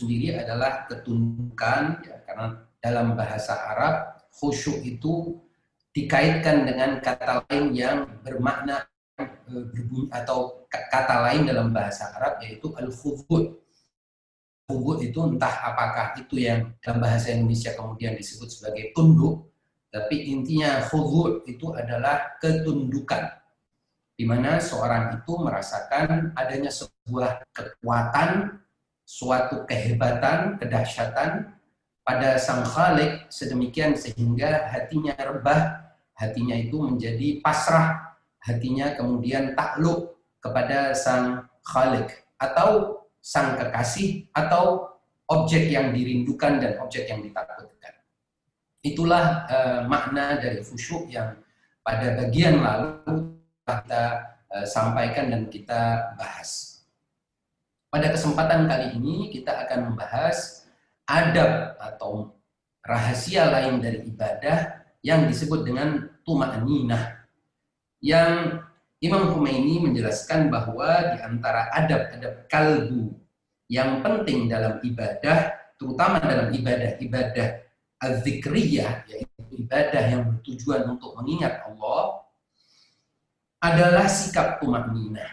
sendiri adalah ketundukan ya, karena dalam bahasa Arab khusyuk itu dikaitkan dengan kata lain yang bermakna berbunyi atau kata lain dalam bahasa Arab yaitu al-khudud. Khudud itu entah apakah itu yang dalam bahasa Indonesia kemudian disebut sebagai tunduk, tapi intinya khudud itu adalah ketundukan di mana seorang itu merasakan adanya sebuah kekuatan, suatu kehebatan, kedahsyatan pada sang Khalik sedemikian sehingga hatinya rebah, hatinya itu menjadi pasrah, hatinya kemudian takluk kepada sang Khalik atau sang kekasih atau objek yang dirindukan dan objek yang ditakutkan. Itulah uh, makna dari khusyuk yang pada bagian lalu kita uh, sampaikan dan kita bahas. Pada kesempatan kali ini kita akan membahas adab atau rahasia lain dari ibadah yang disebut dengan tuma'ninah. Yang Imam Khomeini menjelaskan bahwa di antara adab-adab kalbu yang penting dalam ibadah, terutama dalam ibadah-ibadah az-zikriyah, yaitu ibadah yang bertujuan untuk mengingat Allah, adalah sikap tumak nina.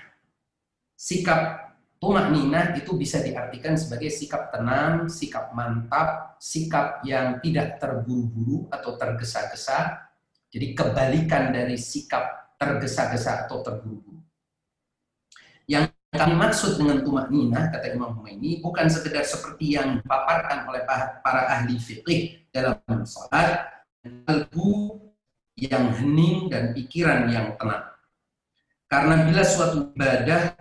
Sikap tumak nina itu bisa diartikan sebagai sikap tenang, sikap mantap, sikap yang tidak terburu-buru atau tergesa-gesa. Jadi kebalikan dari sikap tergesa-gesa atau terburu-buru. Yang kami maksud dengan tumak nina, kata Imam Humaini, bukan sekedar seperti yang dipaparkan oleh para ahli fikih dalam sholat, kalbu yang hening dan pikiran yang tenang. Karena bila suatu ibadah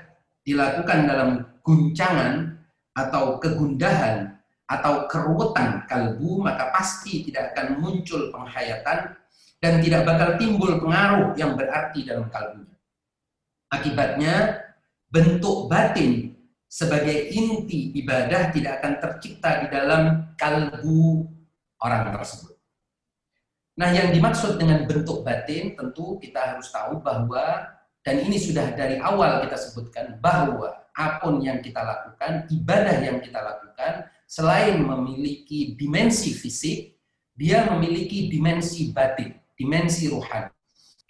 dilakukan dalam guncangan atau kegundahan atau keruwetan kalbu, maka pasti tidak akan muncul penghayatan dan tidak bakal timbul pengaruh yang berarti dalam kalbunya. Akibatnya, bentuk batin sebagai inti ibadah tidak akan tercipta di dalam kalbu orang tersebut. Nah, yang dimaksud dengan bentuk batin tentu kita harus tahu bahwa dan ini sudah dari awal kita sebutkan bahwa apa pun yang kita lakukan, ibadah yang kita lakukan, selain memiliki dimensi fisik, dia memiliki dimensi batin, dimensi ruhani.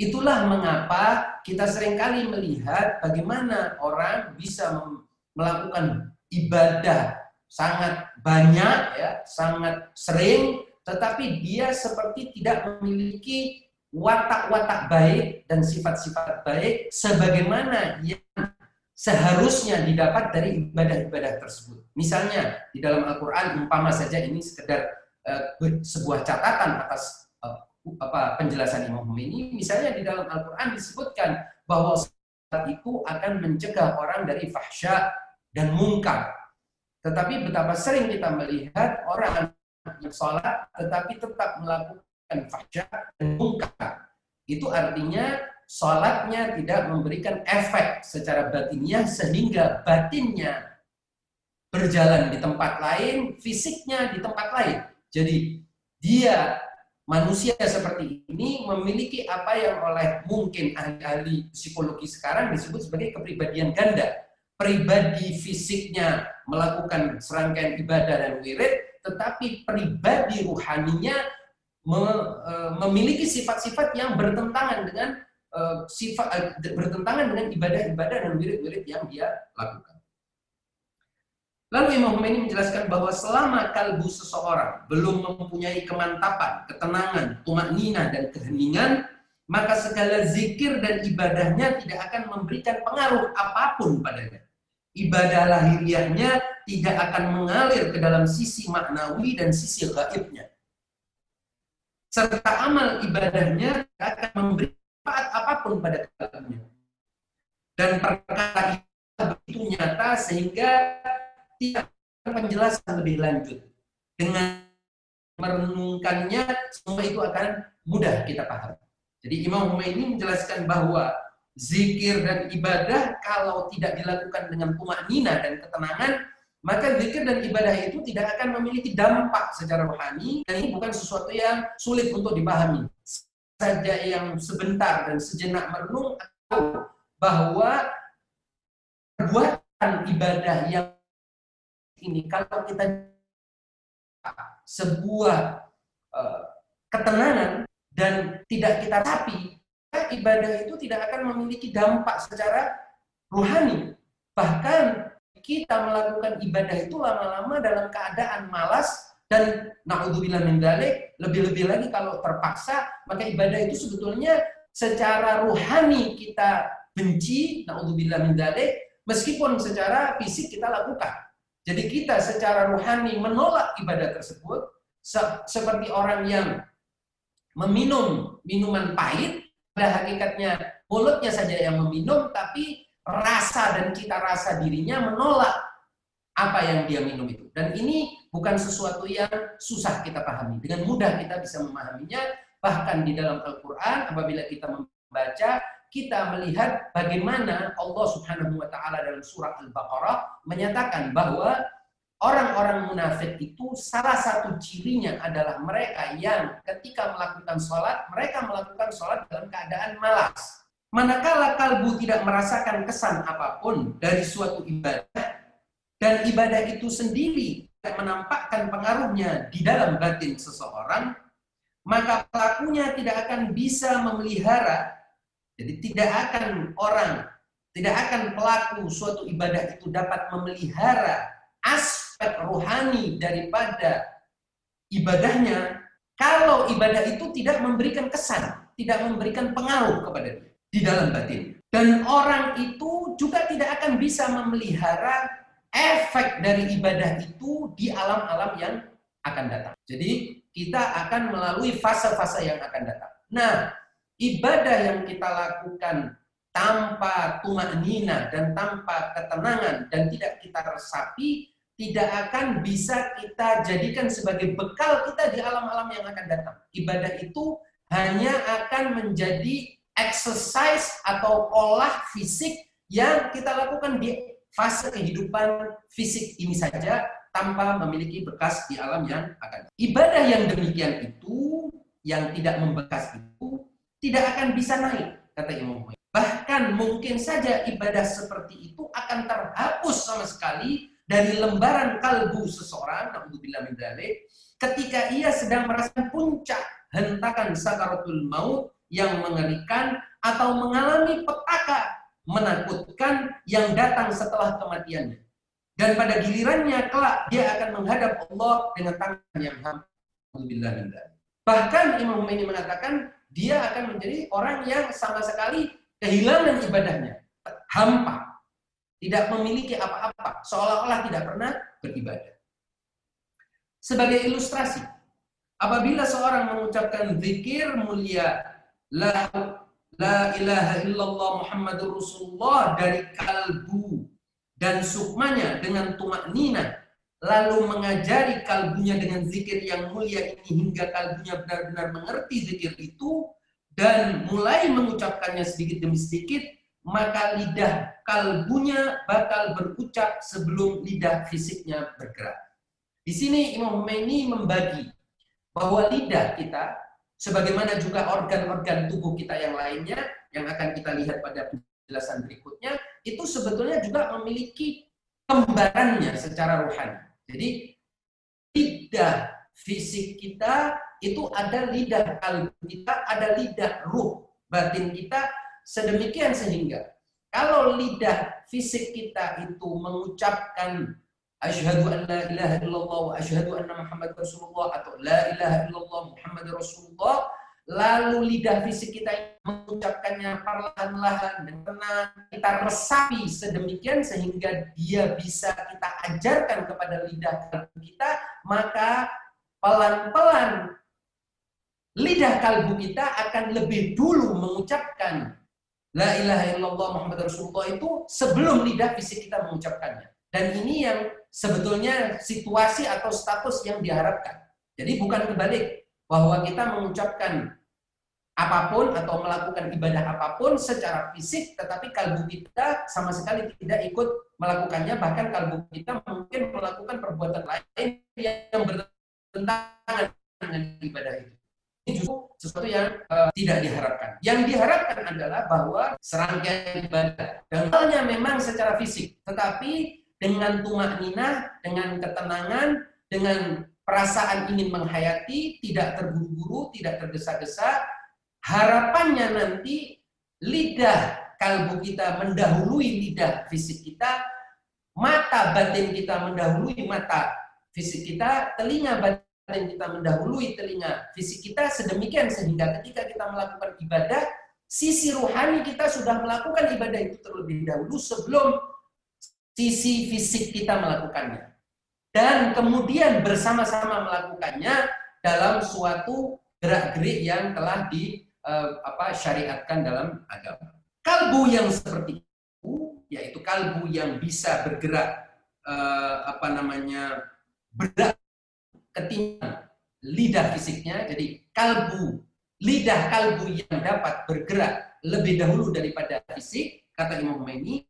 Itulah mengapa kita sering kali melihat bagaimana orang bisa melakukan ibadah sangat banyak ya, sangat sering tetapi dia seperti tidak memiliki watak-watak baik dan sifat-sifat baik sebagaimana yang seharusnya didapat dari ibadah-ibadah tersebut. Misalnya di dalam Al-Qur'an umpama saja ini sekedar uh, sebuah catatan atas uh, apa penjelasan Imam ini misalnya di dalam Al-Qur'an disebutkan bahwa salat itu akan mencegah orang dari fahsya dan mungkar. Tetapi betapa sering kita melihat orang yang sholat tetapi tetap melakukan fahsya dan mungkar. Itu artinya sholatnya tidak memberikan efek secara batiniah sehingga batinnya berjalan di tempat lain, fisiknya di tempat lain. Jadi dia manusia seperti ini memiliki apa yang oleh mungkin ahli-ahli psikologi sekarang disebut sebagai kepribadian ganda. Pribadi fisiknya melakukan serangkaian ibadah dan wirid, tetapi pribadi ruhaninya E, memiliki sifat-sifat yang bertentangan dengan e, sifat e, bertentangan dengan ibadah-ibadah dan wirid-wirid yang dia lakukan. Lalu Imam Khomeini menjelaskan bahwa selama kalbu seseorang belum mempunyai kemantapan, ketenangan, tumak dan keheningan, maka segala zikir dan ibadahnya tidak akan memberikan pengaruh apa pun padanya. Ibadah lahiriahnya tidak akan mengalir ke dalam sisi maknawi dan sisi gaibnya serta amal ibadahnya akan memberi manfaat apa pun pada kalbunya. Dan perkara itu begitu nyata sehingga tidak penjelasan lebih lanjut. Dengan merenungkannya, semua itu akan mudah kita paham. Jadi Imam Humayni menjelaskan bahwa zikir dan ibadah kalau tidak dilakukan dengan tumak nina dan ketenangan, maka zikir dan ibadah itu tidak akan memiliki dampak secara rohani dan ini bukan sesuatu yang sulit untuk dipahami. saja yang sebentar dan sejenak merenung bahwa perbuatan ibadah yang ini kalau kita sebuah uh, ketenangan dan tidak kita rapi, ibadah itu tidak akan memiliki dampak secara rohani. Bahkan kita melakukan ibadah itu lama-lama dalam keadaan malas dan naudzubillah min lebih-lebih lagi kalau terpaksa, maka ibadah itu sebetulnya secara rohani kita benci, naudzubillah min meskipun secara fisik kita lakukan. Jadi kita secara rohani menolak ibadah tersebut se seperti orang yang meminum minuman pahit, pada hakikatnya mulutnya saja yang meminum, tapi rasa dan cita rasa dirinya menolak apa yang dia minum itu. Dan ini bukan sesuatu yang susah kita pahami. Dengan mudah kita bisa memahaminya. Bahkan di dalam Al-Quran, apabila kita membaca, kita melihat bagaimana Allah Subhanahu wa taala dalam surat Al-Baqarah menyatakan bahwa orang-orang munafik itu salah satu cirinya adalah mereka yang ketika melakukan sholat, mereka melakukan sholat dalam keadaan malas. Manakala kalbu tidak merasakan kesan apa pun dari suatu ibadah, dan ibadah itu sendiri tidak menampakkan pengaruhnya di dalam batin seseorang, maka pelakunya tidak akan bisa memelihara. Jadi tidak akan orang, tidak akan pelaku suatu ibadah itu dapat memelihara aspek rohani daripada ibadahnya kalau ibadah itu tidak memberikan kesan, tidak memberikan pengaruh kepada dia di dalam batin. Dan orang itu juga tidak akan bisa memelihara efek dari ibadah itu di alam-alam yang akan datang. Jadi kita akan melalui fase-fase yang akan datang. Nah, ibadah yang kita lakukan tanpa tumak nina dan tanpa ketenangan dan tidak kita resapi tidak akan bisa kita jadikan sebagai bekal kita di alam-alam yang akan datang. Ibadah itu hanya akan menjadi exercise atau olah fisik yang kita lakukan di fase kehidupan fisik ini saja tanpa memiliki bekas di alam yang akan. Ibadah yang demikian itu, yang tidak membekas itu, tidak akan bisa naik, kata Imam Muhammad. Bahkan mungkin saja ibadah seperti itu akan terhapus sama sekali dari lembaran kalbu seseorang, ketika ia sedang merasakan puncak hentakan sakaratul maut yang mengerikan atau mengalami petaka menakutkan yang datang setelah kematiannya. Dan pada gilirannya kelak dia akan menghadap Allah dengan tangan yang hampa. Bahkan Imam Khomeini mengatakan dia akan menjadi orang yang sama sekali kehilangan ibadahnya, hampa, tidak memiliki apa-apa, seolah-olah tidak pernah beribadah. Sebagai ilustrasi, apabila seorang mengucapkan zikir mulia la la ilaha illallah Muhammadur Rasulullah dari kalbu dan sukmanya dengan tumak nina lalu mengajari kalbunya dengan zikir yang mulia ini hingga kalbunya benar-benar mengerti zikir itu dan mulai mengucapkannya sedikit demi sedikit, maka lidah kalbunya bakal berucap sebelum lidah fisiknya bergerak. Di sini Imam Khomeini membagi bahwa lidah kita, sebagaimana juga organ-organ tubuh kita yang lainnya, yang akan kita lihat pada penjelasan berikutnya, itu sebetulnya juga memiliki kembarannya secara rohani. Jadi lidah fisik kita itu ada lidah kalbu kita, ada lidah ruh batin kita sedemikian sehingga kalau lidah fisik kita itu mengucapkan asyhadu an la ilaha illallah wa anna muhammad rasulullah atau la ilaha illallah muhammad rasulullah lalu lidah fisik kita mengucapkannya perlahan-lahan dan tenang, kita resapi sedemikian sehingga dia bisa kita ajarkan kepada lidah kita, maka pelan-pelan lidah kalbu kita akan lebih dulu mengucapkan La ilaha illallah Muhammad Rasulullah itu sebelum lidah fisik kita mengucapkannya. Dan ini yang sebetulnya situasi atau status yang diharapkan. Jadi bukan kebalik bahwa kita mengucapkan apa pun atau melakukan ibadah apa pun secara fisik, tetapi kalbu kita sama sekali tidak ikut melakukannya, bahkan kalbu kita mungkin melakukan perbuatan lain yang bertentangan dengan ibadah itu. Ini justru sesuatu yang uh, tidak diharapkan. Yang diharapkan adalah bahwa serangkaian ibadah dan memang secara fisik, tetapi dengan tumak nina, dengan ketenangan, dengan perasaan ingin menghayati, tidak terburu-buru, tidak tergesa-gesa, harapannya nanti lidah kalbu kita mendahului lidah fisik kita, mata batin kita mendahului mata fisik kita, telinga batin kita mendahului telinga fisik kita, sedemikian sehingga ketika kita melakukan ibadah, sisi ruhani kita sudah melakukan ibadah itu terlebih dahulu sebelum sisi fisik kita melakukannya. Dan kemudian bersama-sama melakukannya dalam suatu gerak-gerik yang telah di uh, apa syariatkan dalam agama. Kalbu yang seperti itu, yaitu kalbu yang bisa bergerak uh, apa namanya berat ketimbang lidah fisiknya. Jadi kalbu, lidah kalbu yang dapat bergerak lebih dahulu daripada fisik, kata Imam Khomeini,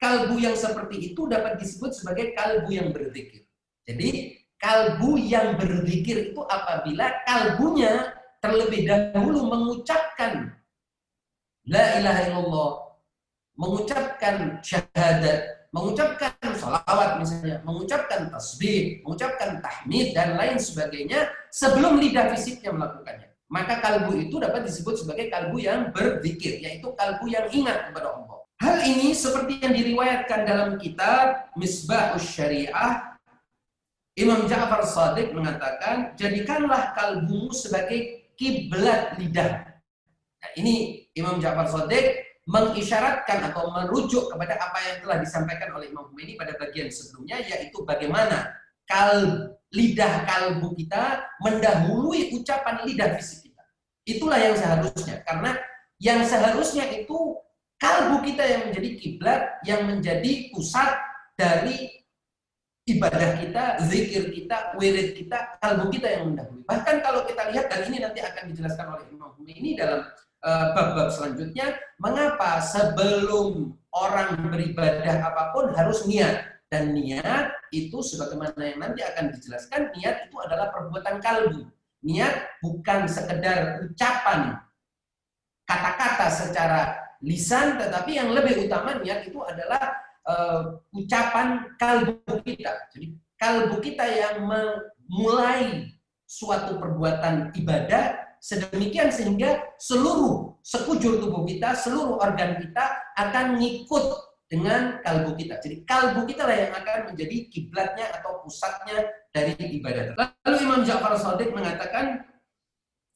kalbu yang seperti itu dapat disebut sebagai kalbu yang berzikir. Jadi kalbu yang berzikir itu apabila kalbunya terlebih dahulu mengucapkan La ilaha illallah, mengucapkan syahadat, mengucapkan salawat misalnya, mengucapkan tasbih, mengucapkan tahmid dan lain sebagainya sebelum lidah fisiknya melakukannya. Maka kalbu itu dapat disebut sebagai kalbu yang berzikir, yaitu kalbu yang ingat kepada Allah. Hal ini seperti yang diriwayatkan dalam kitab Misbahus Syariah, Imam Ja'far Sadiq mengatakan, jadikanlah kalbumu sebagai kiblat lidah. Nah, ini Imam Ja'far Sadiq mengisyaratkan atau merujuk kepada apa yang telah disampaikan oleh Imam Khomeini pada bagian sebelumnya yaitu bagaimana kal lidah kalbu kita mendahului ucapan lidah fisik kita. Itulah yang seharusnya karena yang seharusnya itu kalbu kita yang menjadi kiblat, yang menjadi pusat dari ibadah kita, zikir kita, wirid kita, kalbu kita yang mendahului. Bahkan kalau kita lihat dan ini nanti akan dijelaskan oleh Imam Khomeini dalam Eh, bab-bab selanjutnya, mengapa sebelum orang beribadah apa pun harus niat dan niat itu sebagaimana yang nanti akan dijelaskan niat itu adalah perbuatan kalbu niat bukan sekedar ucapan kata-kata secara lisan tetapi yang lebih utama niat itu adalah uh, ucapan kalbu kita jadi kalbu kita yang memulai suatu perbuatan ibadah sedemikian sehingga seluruh sekujur tubuh kita, seluruh organ kita akan ngikut dengan kalbu kita. Jadi kalbu kita lah yang akan menjadi kiblatnya atau pusatnya dari ibadah. Lalu Imam Ja'far Sadiq mengatakan,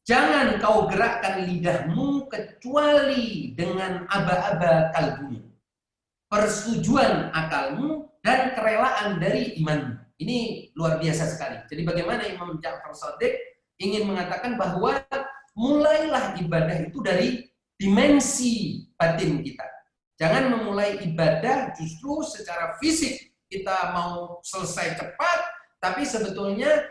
jangan kau gerakkan lidahmu kecuali dengan aba-aba kalbumu. Persetujuan akalmu dan kerelaan dari iman. Ini luar biasa sekali. Jadi bagaimana Imam Ja'far Sadiq ingin mengatakan bahwa mulailah ibadah itu dari dimensi batin kita. Jangan memulai ibadah justru secara fisik kita mau selesai cepat, tapi sebetulnya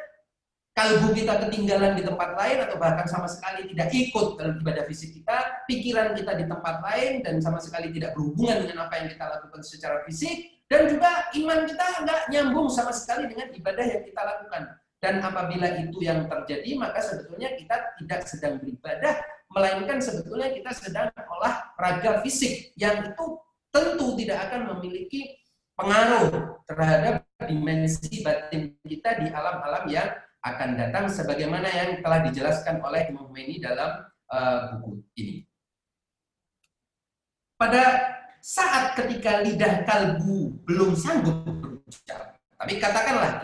kalbu kita ketinggalan di tempat lain atau bahkan sama sekali tidak ikut dalam ibadah fisik kita, pikiran kita di tempat lain dan sama sekali tidak berhubungan dengan apa yang kita lakukan secara fisik, dan juga iman kita nggak nyambung sama sekali dengan ibadah yang kita lakukan. Dan apabila itu yang terjadi, maka sebetulnya kita tidak sedang beribadah, melainkan sebetulnya kita sedang olahraga fisik yang itu tentu tidak akan memiliki pengaruh terhadap dimensi batin kita di alam-alam yang akan datang sebagaimana yang telah dijelaskan oleh Imam Khomeini dalam uh, buku ini. Pada saat ketika lidah kalbu belum sanggup berucap, tapi katakanlah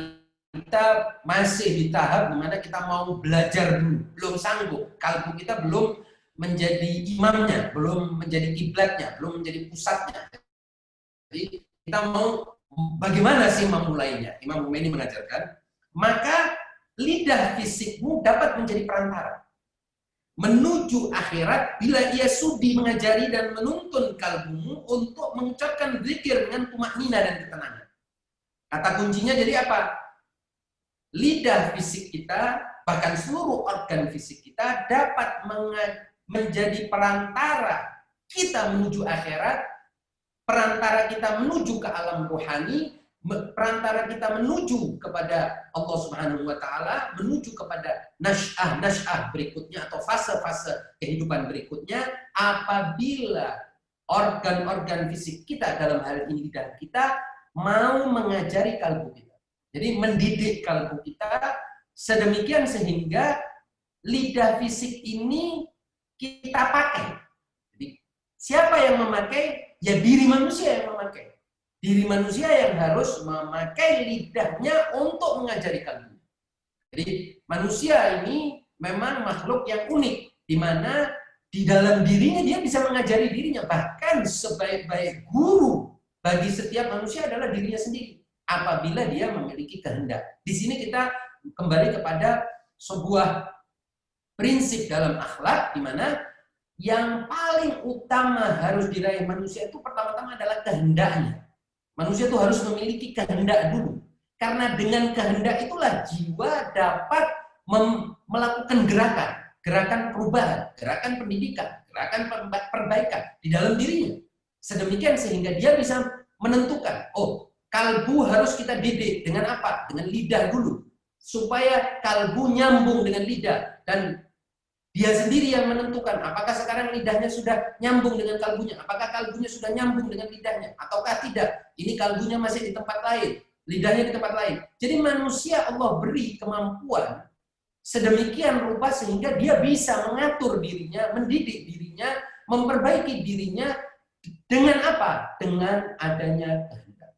kita masih di tahap di mana kita mau belajar dulu, belum sanggup, kalbu kita belum menjadi imamnya, belum menjadi kiblatnya, belum menjadi pusatnya. Jadi kita mau bagaimana sih memulainya? Imam Khomeini mengajarkan, maka lidah fisikmu dapat menjadi perantara menuju akhirat bila ia sudi mengajari dan menuntun kalbumu untuk mengucapkan zikir dengan tumak nina dan ketenangan. Kata kuncinya jadi apa? lidah fisik kita, bahkan seluruh organ fisik kita dapat menjadi perantara kita menuju akhirat, perantara kita menuju ke alam rohani perantara kita menuju kepada Allah Subhanahu wa taala, menuju kepada nasyah nasyah berikutnya atau fase-fase kehidupan berikutnya apabila organ-organ fisik kita dalam hal ini lidah kita mau mengajari kalbu kita. Jadi mendidik kalbu kita sedemikian sehingga lidah fisik ini kita pakai. Jadi siapa yang memakai? Ya diri manusia yang memakai. Diri manusia yang harus memakai lidahnya untuk mengajari kalbunya. Jadi manusia ini memang makhluk yang unik, di mana di dalam dirinya dia bisa mengajari dirinya. Bahkan sebaik-baik guru bagi setiap manusia adalah dirinya sendiri. Apabila dia memiliki kehendak. Di sini kita kembali kepada sebuah prinsip dalam akhlak di mana yang paling utama harus diraih manusia itu pertama-tama adalah kehendaknya. Manusia itu harus memiliki kehendak dulu. Karena dengan kehendak itulah jiwa dapat melakukan gerakan, gerakan perubahan, gerakan pendidikan, gerakan perbaikan di dalam dirinya. Sedemikian sehingga dia bisa menentukan, oh kalbu harus kita didik dengan apa? Dengan lidah dulu. Supaya kalbu nyambung dengan lidah dan dia sendiri yang menentukan apakah sekarang lidahnya sudah nyambung dengan kalbunya, apakah kalbunya sudah nyambung dengan lidahnya, ataukah tidak. Ini kalbunya masih di tempat lain, lidahnya di tempat lain. Jadi manusia Allah beri kemampuan sedemikian rupa sehingga dia bisa mengatur dirinya, mendidik dirinya, memperbaiki dirinya dengan apa? Dengan adanya kehendak.